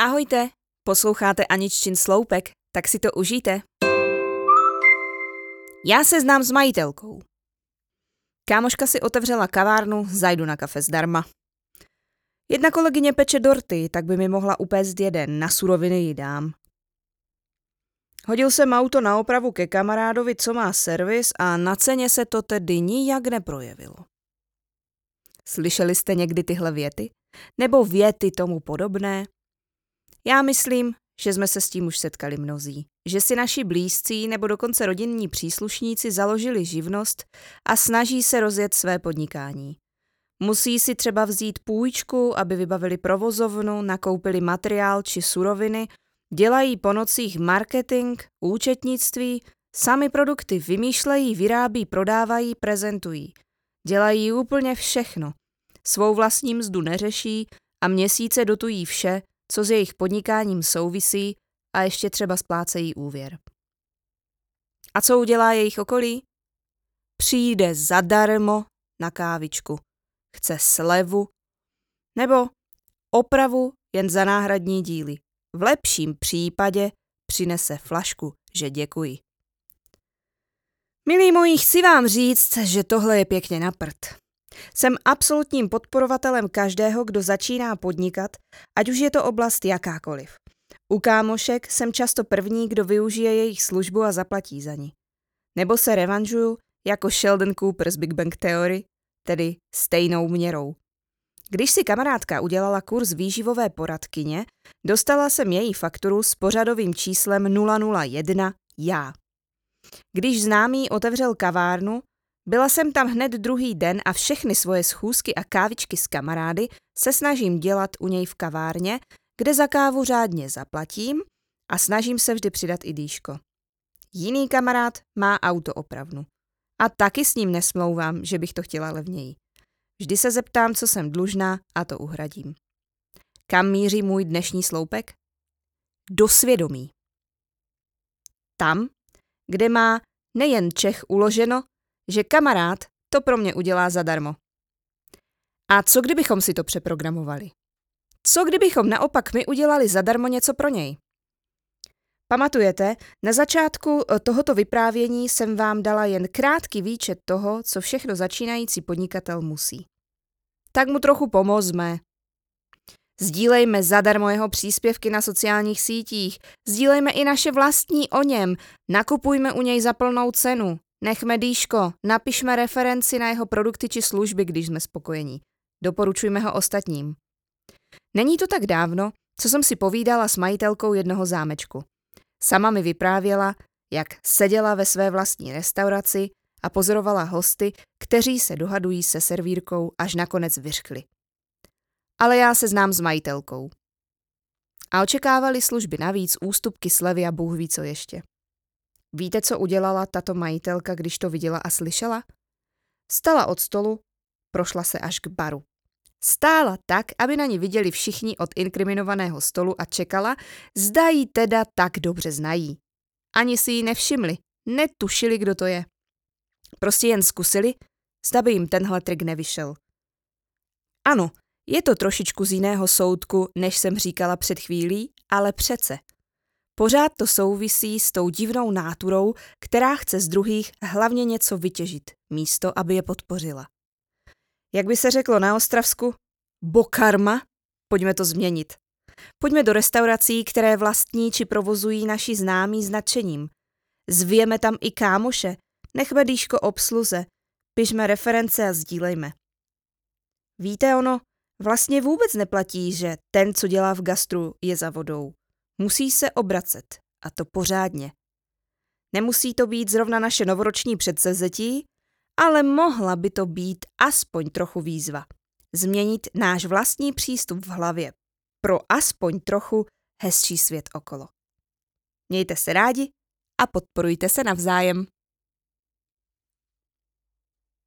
Ahojte, posloucháte Aniččin sloupek, tak si to užijte. Já se znám s majitelkou. Kámoška si otevřela kavárnu, zajdu na kafe zdarma. Jedna kolegyně peče dorty, tak by mi mohla upéct jeden, na suroviny ji dám. Hodil jsem auto na opravu ke kamarádovi, co má servis a na ceně se to tedy nijak neprojevilo. Slyšeli jste někdy tyhle věty? Nebo věty tomu podobné? Já myslím, že jsme se s tím už setkali mnozí. Že si naši blízcí nebo dokonce rodinní příslušníci založili živnost a snaží se rozjet své podnikání. Musí si třeba vzít půjčku, aby vybavili provozovnu, nakoupili materiál či suroviny, dělají po nocích marketing, účetnictví, sami produkty vymýšlejí, vyrábí, prodávají, prezentují. Dělají úplně všechno. Svou vlastní mzdu neřeší a měsíce dotují vše, co s jejich podnikáním souvisí a ještě třeba splácejí úvěr. A co udělá jejich okolí? Přijde zadarmo na kávičku. Chce slevu nebo opravu jen za náhradní díly. V lepším případě přinese flašku, že děkuji. Milí moji, chci vám říct, že tohle je pěkně na prd. Jsem absolutním podporovatelem každého, kdo začíná podnikat, ať už je to oblast jakákoliv. U kámošek jsem často první, kdo využije jejich službu a zaplatí za ní. Nebo se revanžuju jako Sheldon Cooper z Big Bang Theory, tedy stejnou měrou. Když si kamarádka udělala kurz výživové poradkyně, dostala jsem její fakturu s pořadovým číslem 001 já. Když známý otevřel kavárnu, byla jsem tam hned druhý den a všechny svoje schůzky a kávičky s kamarády se snažím dělat u něj v kavárně, kde za kávu řádně zaplatím a snažím se vždy přidat i dýško. Jiný kamarád má auto opravnu. A taky s ním nesmlouvám, že bych to chtěla levněji. Vždy se zeptám, co jsem dlužná a to uhradím. Kam míří můj dnešní sloupek? Do svědomí. Tam, kde má nejen Čech uloženo, že kamarád to pro mě udělá zadarmo. A co kdybychom si to přeprogramovali? Co kdybychom naopak my udělali zadarmo něco pro něj? Pamatujete, na začátku eh, tohoto vyprávění jsem vám dala jen krátký výčet toho, co všechno začínající podnikatel musí. Tak mu trochu pomozme. Sdílejme zadarmo jeho příspěvky na sociálních sítích, sdílejme i naše vlastní o něm, nakupujme u něj za plnou cenu, nechme dýško, napišme referenci na jeho produkty či služby, když jsme spokojení. Doporučujme ho ostatním. Není to tak dávno, co jsem si povídala s majitelkou jednoho zámečku. Sama mi vyprávěla, jak seděla ve své vlastní restauraci a pozorovala hosty, kteří se dohadují se servírkou, až nakonec vyřkli. Ale já se znám s majitelkou. A očekávali služby navíc, ústupky, slevy a Bůh ví co ještě. Víte, co udělala tato majitelka, když to viděla a slyšela? Stala od stolu, prošla se až k baru. Stála tak, aby na ní viděli všichni od inkriminovaného stolu a čekala, zda ji teda tak dobře znají. Ani si ji nevšimli, netušili, kdo to je. Prostě jen zkusili, zda by jim tenhle trik nevyšel. Ano, je to trošičku z jiného soudku, než jsem říkala před chvílí, ale přece. Pořád to souvisí s tou divnou náturou, která chce z druhých hlavně něco vytěžit, místo aby je podpořila. Jak by se řeklo na Ostravsku? Bokarma? Pojďme to změnit. Pojďme do restaurací, které vlastní či provozují naši známí značením. Zvěme tam i kámoše, nechme dýško obsluze, pišme reference a sdílejme. Víte ono, vlastně vůbec neplatí, že ten, co dělá v gastru, je za vodou. Musí se obracet, a to pořádně. Nemusí to být zrovna naše novoroční předsevzetí, ale mohla by to být aspoň trochu výzva. Změnit náš vlastní přístup v hlavě pro aspoň trochu hezčí svět okolo. Mějte se rádi a podporujte se navzájem.